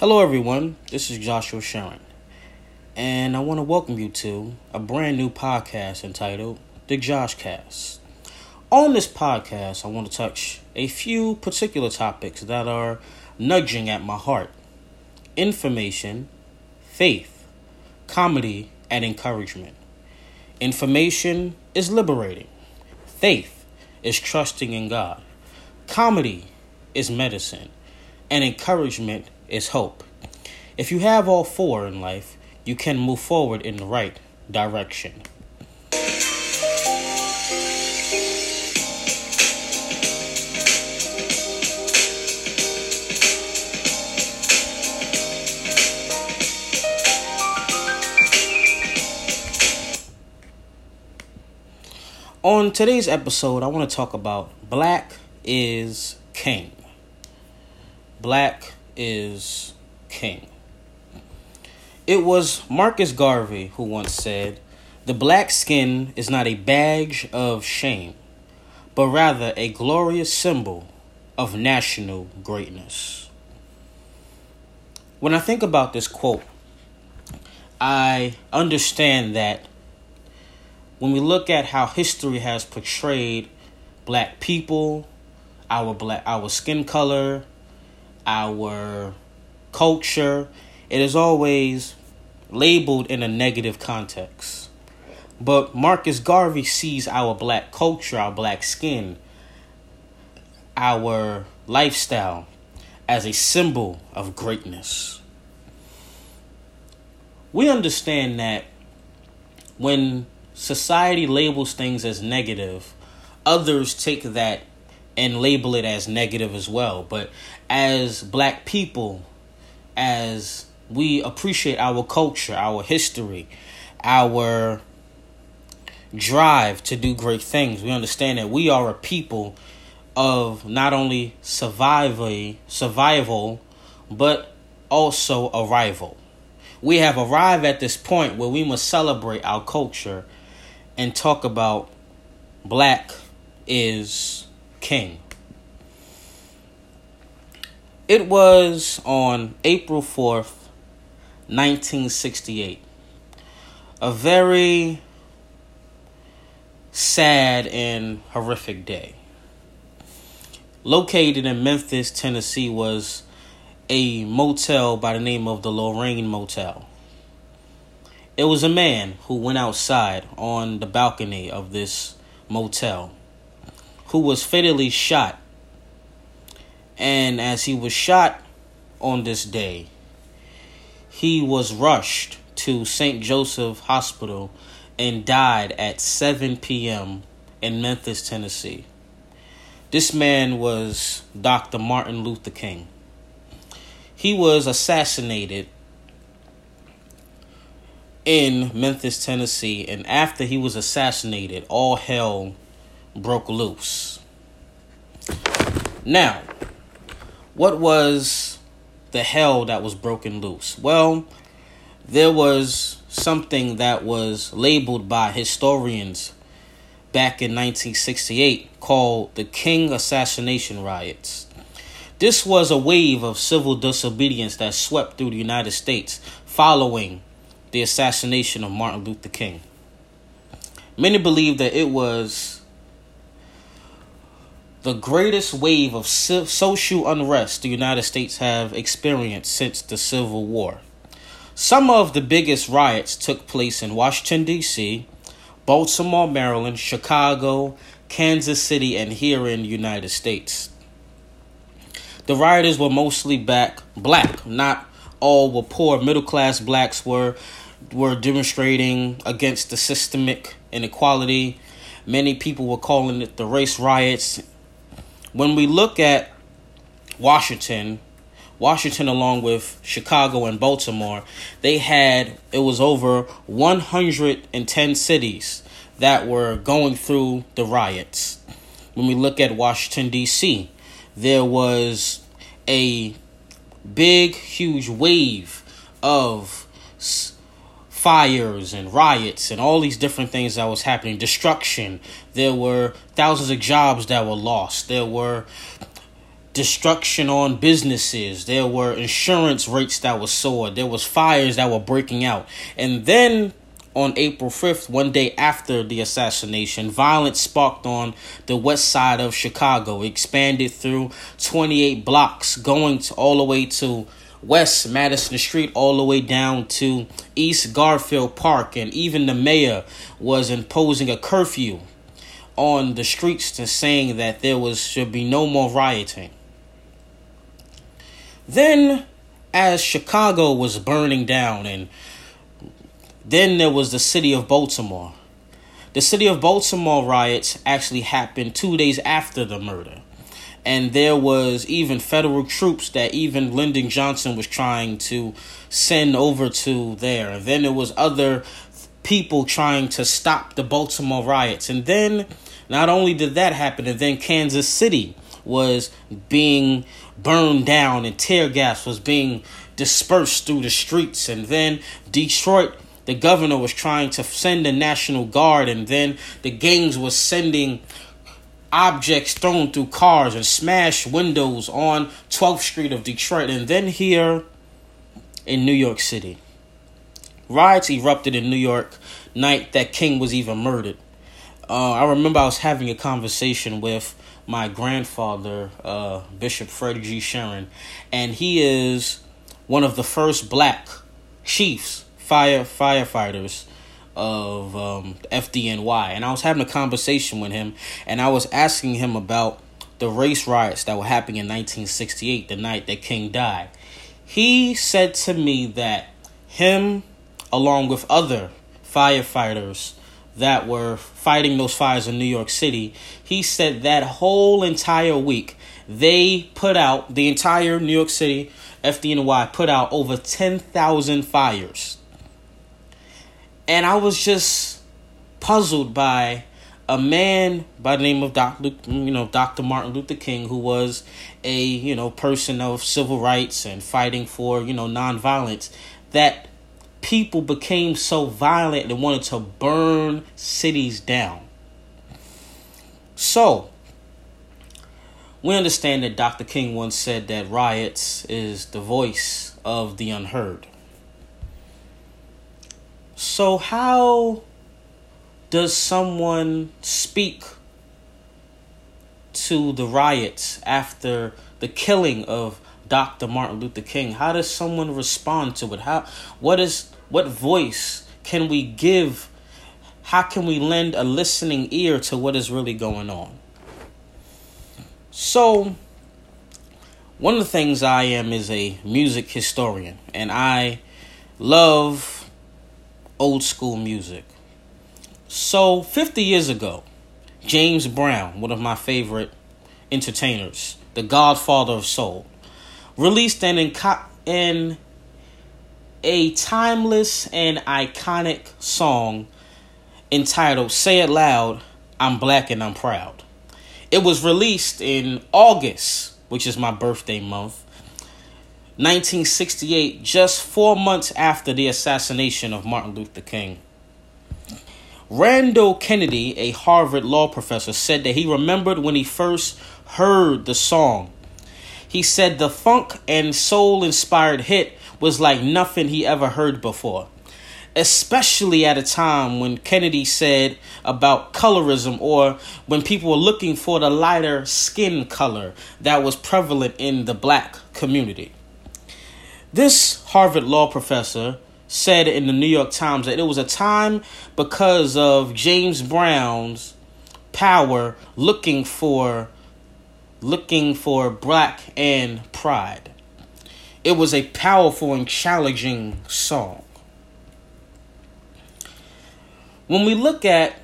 Hello, everyone. This is Joshua Sherron, and I want to welcome you to a brand new podcast entitled The Josh Cast. On this podcast, I want to touch a few particular topics that are nudging at my heart information, faith, comedy, and encouragement. Information is liberating, faith is trusting in God, comedy is medicine, and encouragement is hope. If you have all four in life, you can move forward in the right direction. On today's episode, I want to talk about Black is King. Black is king. It was Marcus Garvey who once said, The black skin is not a badge of shame, but rather a glorious symbol of national greatness. When I think about this quote, I understand that when we look at how history has portrayed black people, our black our skin color, our culture, it is always labeled in a negative context. But Marcus Garvey sees our black culture, our black skin, our lifestyle as a symbol of greatness. We understand that when society labels things as negative, others take that and label it as negative as well. But as black people, as we appreciate our culture, our history, our drive to do great things, we understand that we are a people of not only survival, survival, but also arrival. We have arrived at this point where we must celebrate our culture and talk about black is king. It was on April 4th, 1968. A very sad and horrific day. Located in Memphis, Tennessee, was a motel by the name of the Lorraine Motel. It was a man who went outside on the balcony of this motel who was fatally shot and as he was shot on this day, he was rushed to St. Joseph Hospital and died at 7 p.m. in Memphis, Tennessee. This man was Dr. Martin Luther King. He was assassinated in Memphis, Tennessee, and after he was assassinated, all hell broke loose. Now, what was the hell that was broken loose? Well, there was something that was labeled by historians back in 1968 called the King Assassination Riots. This was a wave of civil disobedience that swept through the United States following the assassination of Martin Luther King. Many believe that it was the greatest wave of social unrest the United States have experienced since the Civil War. Some of the biggest riots took place in Washington, D.C., Baltimore, Maryland, Chicago, Kansas City, and here in the United States. The rioters were mostly back black, not all were poor. Middle class blacks were were demonstrating against the systemic inequality. Many people were calling it the race riots when we look at Washington, Washington along with Chicago and Baltimore, they had it was over 110 cities that were going through the riots. When we look at Washington D.C., there was a big huge wave of fires and riots and all these different things that was happening destruction there were thousands of jobs that were lost there were destruction on businesses. There were insurance rates that were soared. There was fires that were breaking out. And then on April 5th, one day after the assassination, violence sparked on the west side of Chicago, expanded through 28 blocks, going to, all the way to West Madison Street, all the way down to East Garfield Park, and even the mayor was imposing a curfew on the streets to saying that there was should be no more rioting. Then, as Chicago was burning down and then there was the city of Baltimore. The city of Baltimore riots actually happened two days after the murder. And there was even federal troops that even Lyndon Johnson was trying to send over to there. And then there was other people trying to stop the Baltimore riots. And then not only did that happen, and then Kansas City was being burned down and tear gas was being dispersed through the streets. And then Detroit the governor was trying to send the national guard and then the gangs was sending objects thrown through cars and smashed windows on 12th Street of Detroit and then here in New York City. Riots erupted in New York night that King was even murdered. Uh, I remember I was having a conversation with my grandfather, uh, Bishop Fred G. Sherron, and he is one of the first black chiefs fire firefighters of um, FDNY, and I was having a conversation with him, and I was asking him about the race riots that were happening in 1968, the night that King died. He said to me that him, along with other firefighters that were fighting those fires in New York City, he said that whole entire week they put out the entire New York City FDNY put out over 10,000 fires and I was just puzzled by a man by the name of Dr. you know Dr. Martin Luther King, who was a you know person of civil rights and fighting for you know nonviolence, that people became so violent and wanted to burn cities down. So we understand that Dr. King once said that riots is the voice of the unheard. So, how does someone speak to the riots after the killing of Dr. Martin Luther King? How does someone respond to it? How what is what voice can we give? How can we lend a listening ear to what is really going on? So, one of the things I am is a music historian, and I love old school music. So, 50 years ago, James Brown, one of my favorite entertainers, the godfather of soul, released an, inco- an a timeless and iconic song entitled Say It Loud, I'm Black and I'm Proud. It was released in August, which is my birthday month, 1968, just four months after the assassination of Martin Luther King. Randall Kennedy, a Harvard law professor, said that he remembered when he first heard the song. He said the funk and soul inspired hit was like nothing he ever heard before, especially at a time when Kennedy said about colorism or when people were looking for the lighter skin color that was prevalent in the black community. This Harvard law professor said in the New York Times that it was a time because of James Brown's power looking for looking for black and pride. It was a powerful and challenging song. When we look at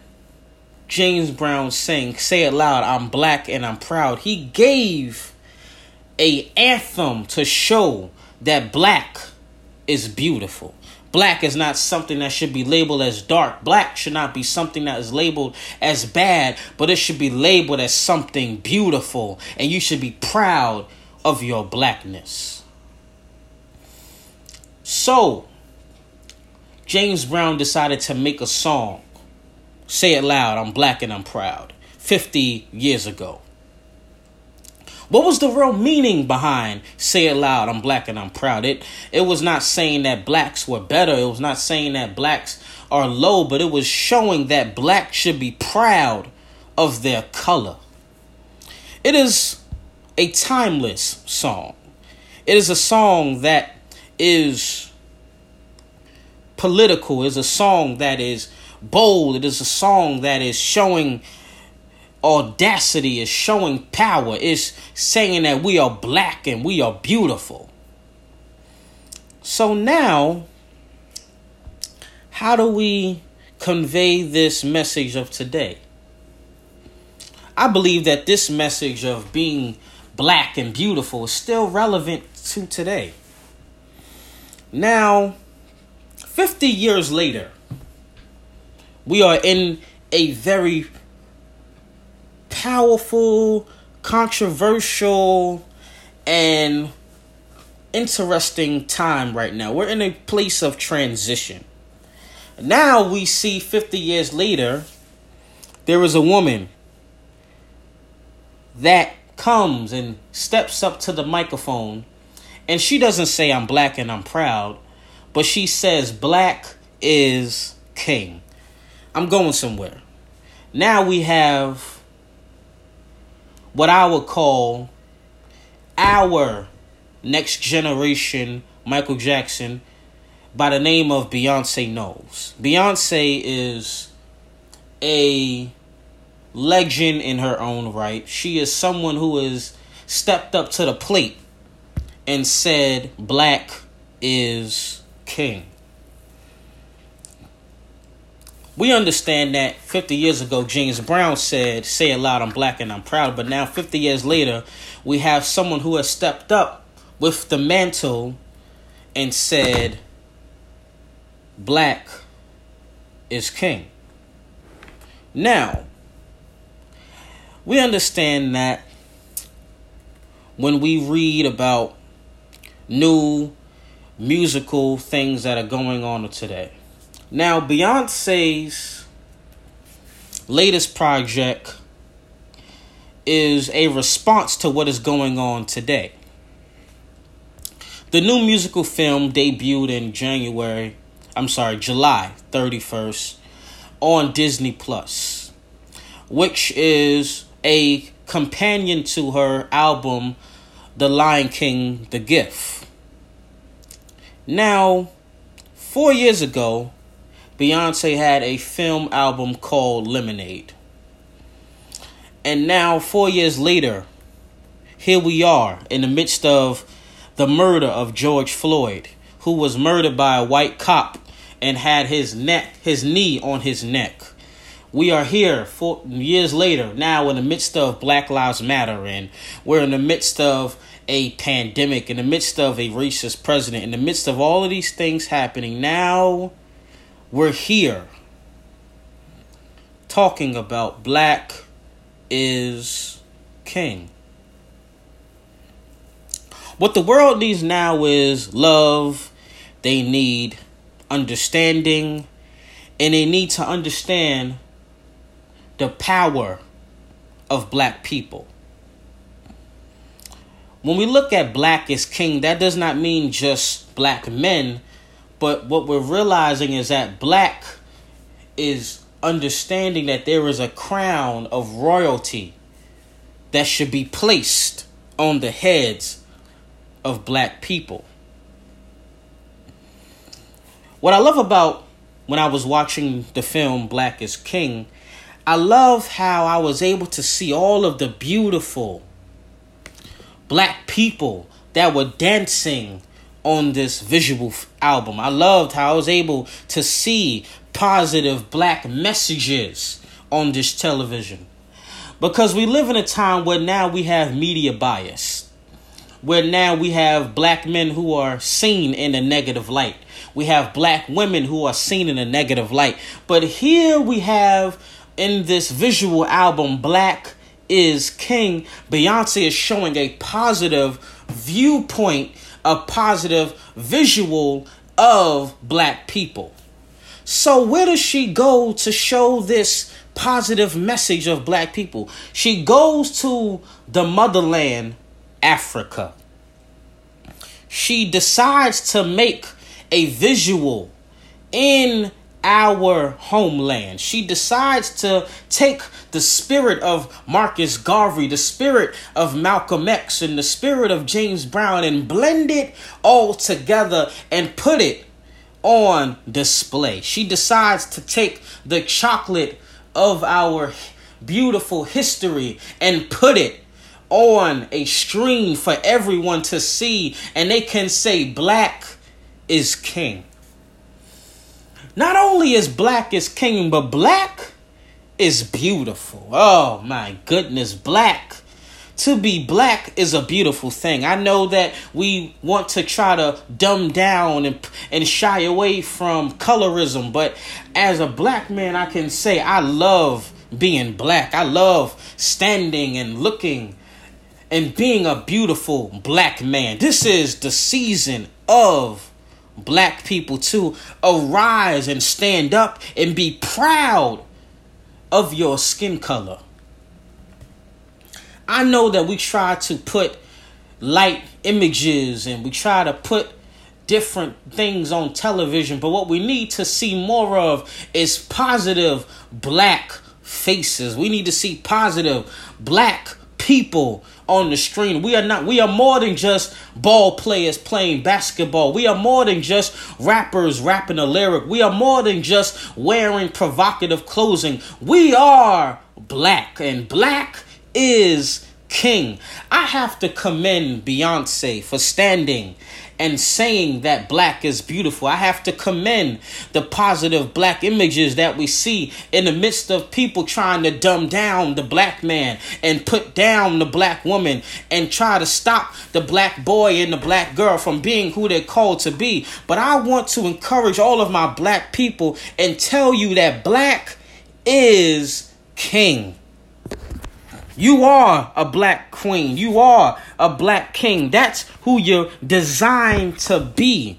James Brown saying, say it loud, I'm black and I'm proud, he gave a anthem to show that black is beautiful. Black is not something that should be labeled as dark. Black should not be something that is labeled as bad, but it should be labeled as something beautiful. And you should be proud of your blackness. So, James Brown decided to make a song. Say it loud I'm black and I'm proud. 50 years ago. What was the real meaning behind say it loud, I'm black and I'm proud? It it was not saying that blacks were better. It was not saying that blacks are low, but it was showing that black should be proud of their color. It is a timeless song. It is a song that is political. It is a song that is bold. It is a song that is showing audacity, is showing power, is saying that we are black and we are beautiful. So now, how do we convey this message of today? I believe that this message of being black and beautiful is still relevant to today. Now, 50 years later, we are in a very powerful, controversial, and interesting time right now. We're in a place of transition. Now we see 50 years later, there is a woman that comes and steps up to the microphone and she doesn't say I'm black and I'm proud, but she says black is king. I'm going somewhere. Now we have what I would call our next generation Michael Jackson by the name of Beyonce Knowles. Beyonce is a legend in her own right. She is someone who has stepped up to the plate and said, Black is king. We understand that 50 years ago, James Brown said, Say it loud, I'm black and I'm proud. But now, 50 years later, we have someone who has stepped up with the mantle and said, Black is king. Now, we understand that when we read about new musical things that are going on today. Now, Beyonce's latest project is a response to what is going on today. The new musical film debuted in January, I'm sorry, July 31st on Disney Plus which is a companion to her album, The Lion King The Gift. Now, four years ago, Beyonce had a film album called Lemonade. And now, four years later, here we are in the midst of the murder of George Floyd, who was murdered by a white cop and had his neck, his knee on his neck we are here four years later now in the midst of black lives matter and we're in the midst of a pandemic in the midst of a racist president in the midst of all of these things happening now we're here. Talking about black is king. What the world needs now is love. They need understanding. And they need to understand the power of black people. When we look at black as king, that does not mean just black men, but what we're realizing is that black is understanding that there is a crown of royalty that should be placed on the heads of black people. What I love about when I was watching the film Black is King I love how I was able to see all of the beautiful black people that were dancing on this visual album. I loved how I was able to see positive black messages on this television. Because we live in a time where now we have media bias. Where now we have black men who are seen in a negative light. We have black women who are seen in a negative light. But here we have in this visual album, Black is King, Beyonce is showing a positive viewpoint, a positive visual of black people. So, where does she go to show this positive message of black people. She goes to the motherland, Africa. She decides to make a visual in our homeland. She decides to take the spirit of Marcus Garvey, the spirit of Malcolm X, and the spirit of James Brown and blend it all together and put it on display. She decides to take the chocolate of our beautiful history and put it on a screen for everyone to see, and they can say, Black is king. Only is black is king, but black is beautiful. Oh my goodness, black. To be black is a beautiful thing. I know that we want to try to dumb down and, and shy away from colorism, but as a black man, I can say I love being black. I love standing and looking and being a beautiful black man. This is the season of black people to arise and stand up and be proud of your skin color. I know that we try to put light images and we try to put different things on television, but what we need to see more of is positive black faces. We need to see positive black people on the screen. We are not we are more than just ball players playing basketball. We are more than just rappers rapping a lyric. We are more than just wearing provocative clothing. We are black and black is king. I have to commend Beyonce for standing and saying that black is beautiful. I have to commend the positive black images that we see in the midst of people trying to dumb down the black man and put down the black woman and try to stop the black boy and the black girl from being who they're called to be. But I want to encourage all of my black people and tell you that black is king. You are a black queen. You are a black king. That's who you're designed to be.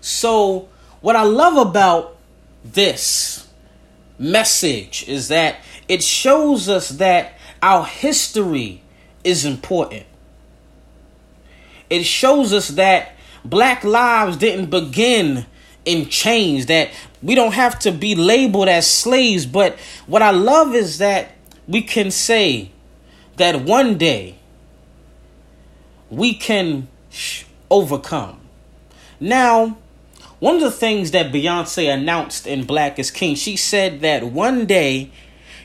So, what I love about this message is that it shows us that our history is important. It shows us that black lives didn't begin in chains, that we don't have to be labeled as slaves. But what I love is that we can say that one day we can overcome. Now, one of the things that Beyonce announced in Black is King, she said that one day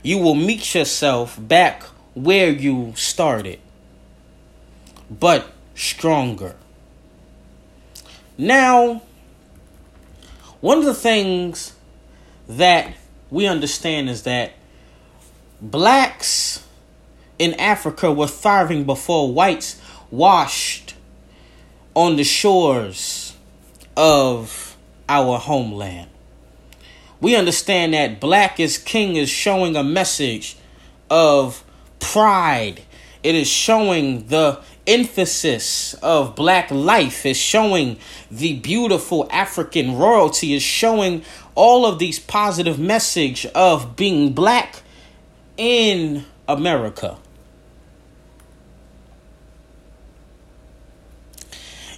you will meet yourself back where you started, but stronger. Now, one of the things that we understand is that blacks in Africa were thriving before whites washed on the shores of our homeland. We understand that Black is King is showing a message of pride. It is showing the emphasis of black life is showing the beautiful African royalty is showing all of these positive message of being black in America.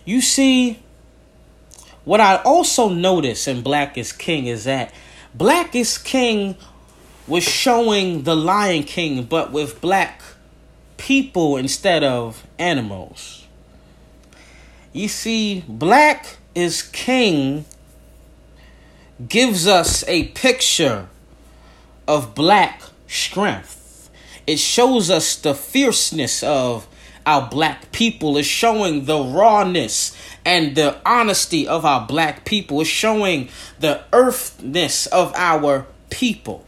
You see, what I also notice in Black is King is that Black is King was showing the Lion King, but with black people instead of animals. You see, Black is King gives us a picture of black strength. It shows us the fierceness of our black people. It's showing the rawness and the honesty of our black people. It's showing the earthness of our people.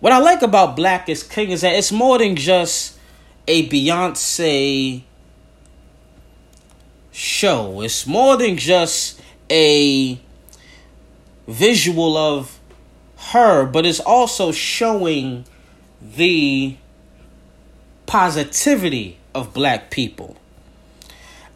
What I like about Black is King is that it's more than just a Beyonce show. It's more than just a visual of her, but it's also showing the positivity of black people.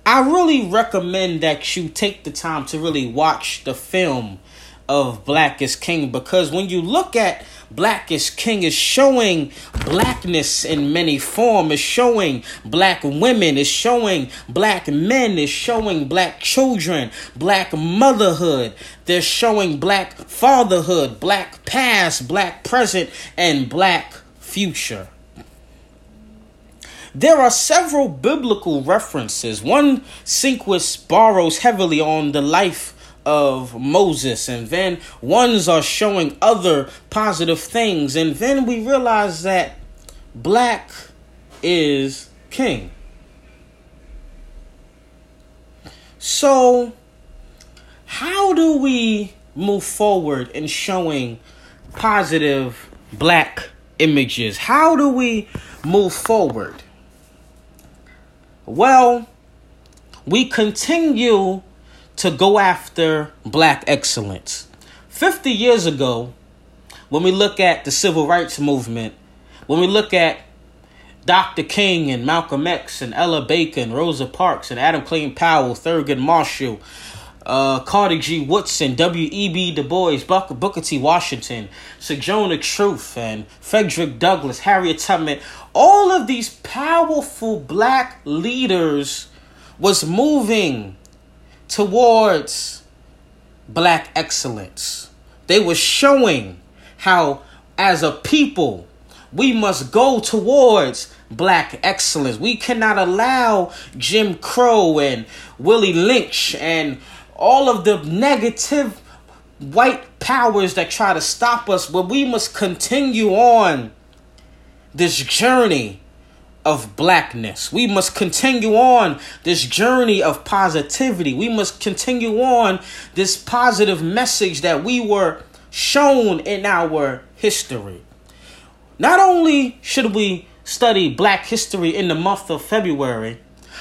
I really recommend that you take the time to really watch the film of Black is King because when you look at Black is King is showing blackness in many forms, is showing black women, is showing black men, is showing black children, black motherhood. They're showing black fatherhood, black past, black present, and black future. There are several biblical references. One sequence borrows heavily on the life of Moses, and then ones are showing other positive things, and then we realize that black is king. So, how do we move forward in showing positive black images? How do we move forward? Well, we continue to go after black excellence. 50 years ago, when we look at the civil rights movement, when we look at Dr. King and Malcolm X and Ella Baker and Rosa Parks and Adam Clayton Powell, Thurgood Marshall, uh, Carter G. Woodson, W.E.B. Du Bois, Booker, Booker T. Washington, Sojourner Truth, and Frederick Douglass, Harriet Tubman, all of these powerful black leaders was moving towards black excellence. They were showing how, as a people, we must go towards black excellence. We cannot allow Jim Crow and Willie Lynch and all of the negative white powers that try to stop us, but we must continue on this journey of blackness. We must continue on this journey of positivity. We must continue on this positive message that we were shown in our history. Not only should we study black history in the month of February,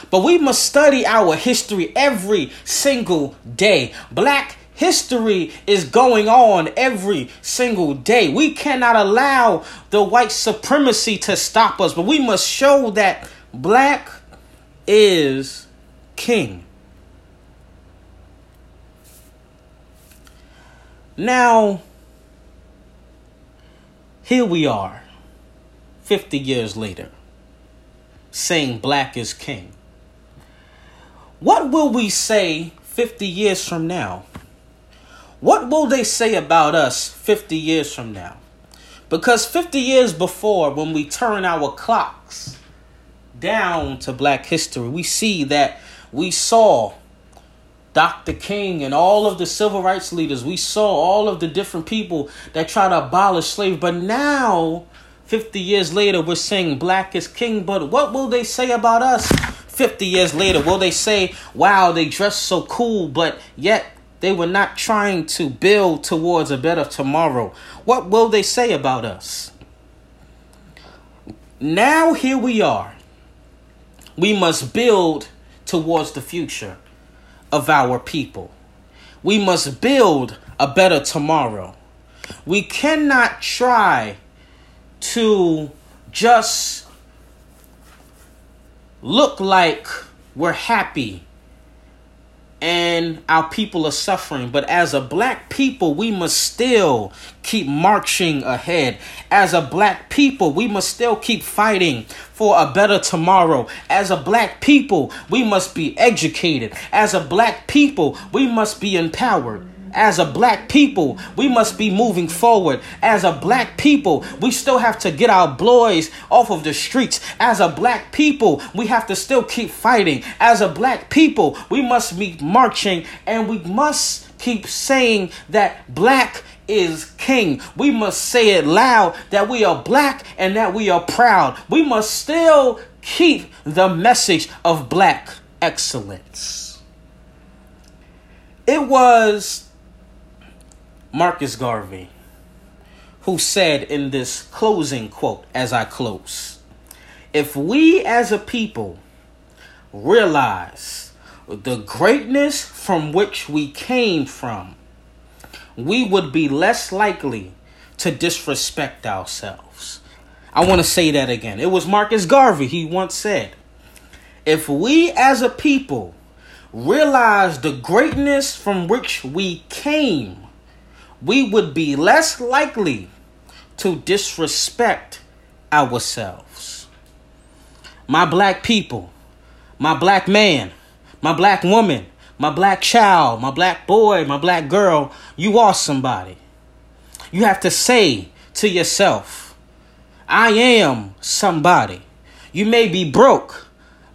but we must study our history every single day. Black History is going on every single day. We cannot allow the white supremacy to stop us, but we must show that black is king. Now, here we are, 50 years later, saying black is king. What will we say 50 years from now? What will they say about us 50 years from now? Because 50 years before, when we turn our clocks down to black history, we see that we saw Dr. King and all of the civil rights leaders. We saw all of the different people that try to abolish slavery. But now, 50 years later, we're saying black is king. But what will they say about us 50 years later? Will they say, wow, they dress so cool, but yet they were not trying to build towards a better tomorrow. What will they say about us? Now, here we are. We must build towards the future of our people. We must build a better tomorrow. We cannot try to just look like we're happy and our people are suffering. But as a black people, we must still keep marching ahead. As a black people, we must still keep fighting for a better tomorrow. As a black people, we must be educated. As a black people, we must be empowered. As a black people, we must be moving forward. As a black people, we still have to get our boys off of the streets. As a black people, we have to still keep fighting. As a black people, we must be marching and we must keep saying that black is king. We must say it loud that we are black and that we are proud. We must still keep the message of black excellence. It was Marcus Garvey, who said in this closing quote as I close If we as a people realize the greatness from which we came from, we would be less likely to disrespect ourselves. I want to say that again. It was Marcus Garvey, he once said, If we as a people realize the greatness from which we came, we would be less likely to disrespect ourselves. My black people, my black man, my black woman, my black child, my black boy, my black girl, you are somebody. You have to say to yourself, I am somebody. You may be broke,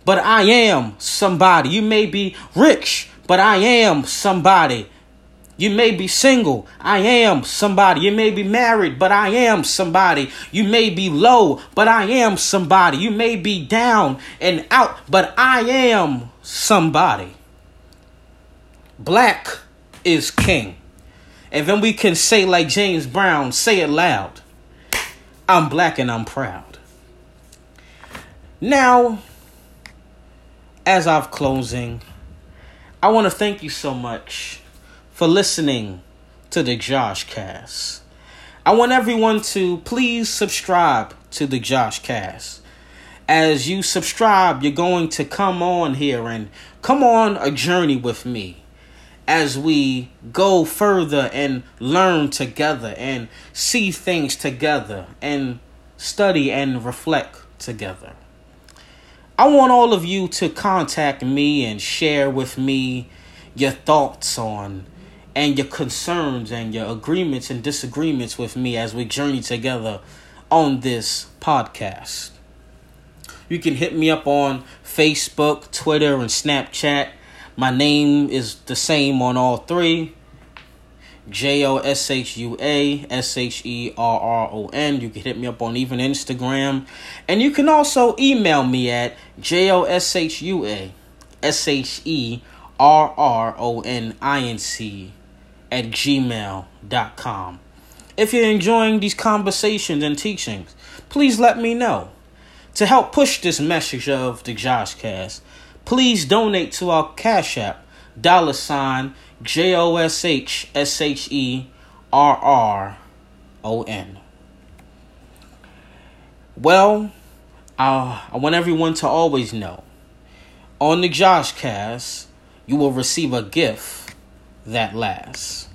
but I am somebody. You may be rich, but I am somebody. You may be single. I am somebody. You may be married, but I am somebody. You may be low, but I am somebody. You may be down and out, but I am somebody. Black is king. And then we can say, like James Brown, say it loud I'm black and I'm proud. Now, as I've closing, I want to thank you so much for listening to the Josh Cast. I want everyone to please subscribe to the Josh Cast. As you subscribe, you're going to come on here and come on a journey with me as we go further and learn together and see things together and study and reflect together. I want all of you to contact me and share with me your thoughts on and your concerns and your agreements and disagreements with me as we journey together on this podcast. You can hit me up on Facebook, Twitter, and Snapchat. My name is the same on all three. J O S H U A S H E R R O N. You can hit me up on even Instagram. And you can also email me at J O S H U A S H E R R O N I N C at gmail.com. If you're enjoying these conversations and teachings, please let me know. To help push this message of the Joshcast, please donate to our Cash App, dollar sign J O S H S H E R R O N. Well, uh, I want everyone to always know on the Joshcast, you will receive a gift that lasts.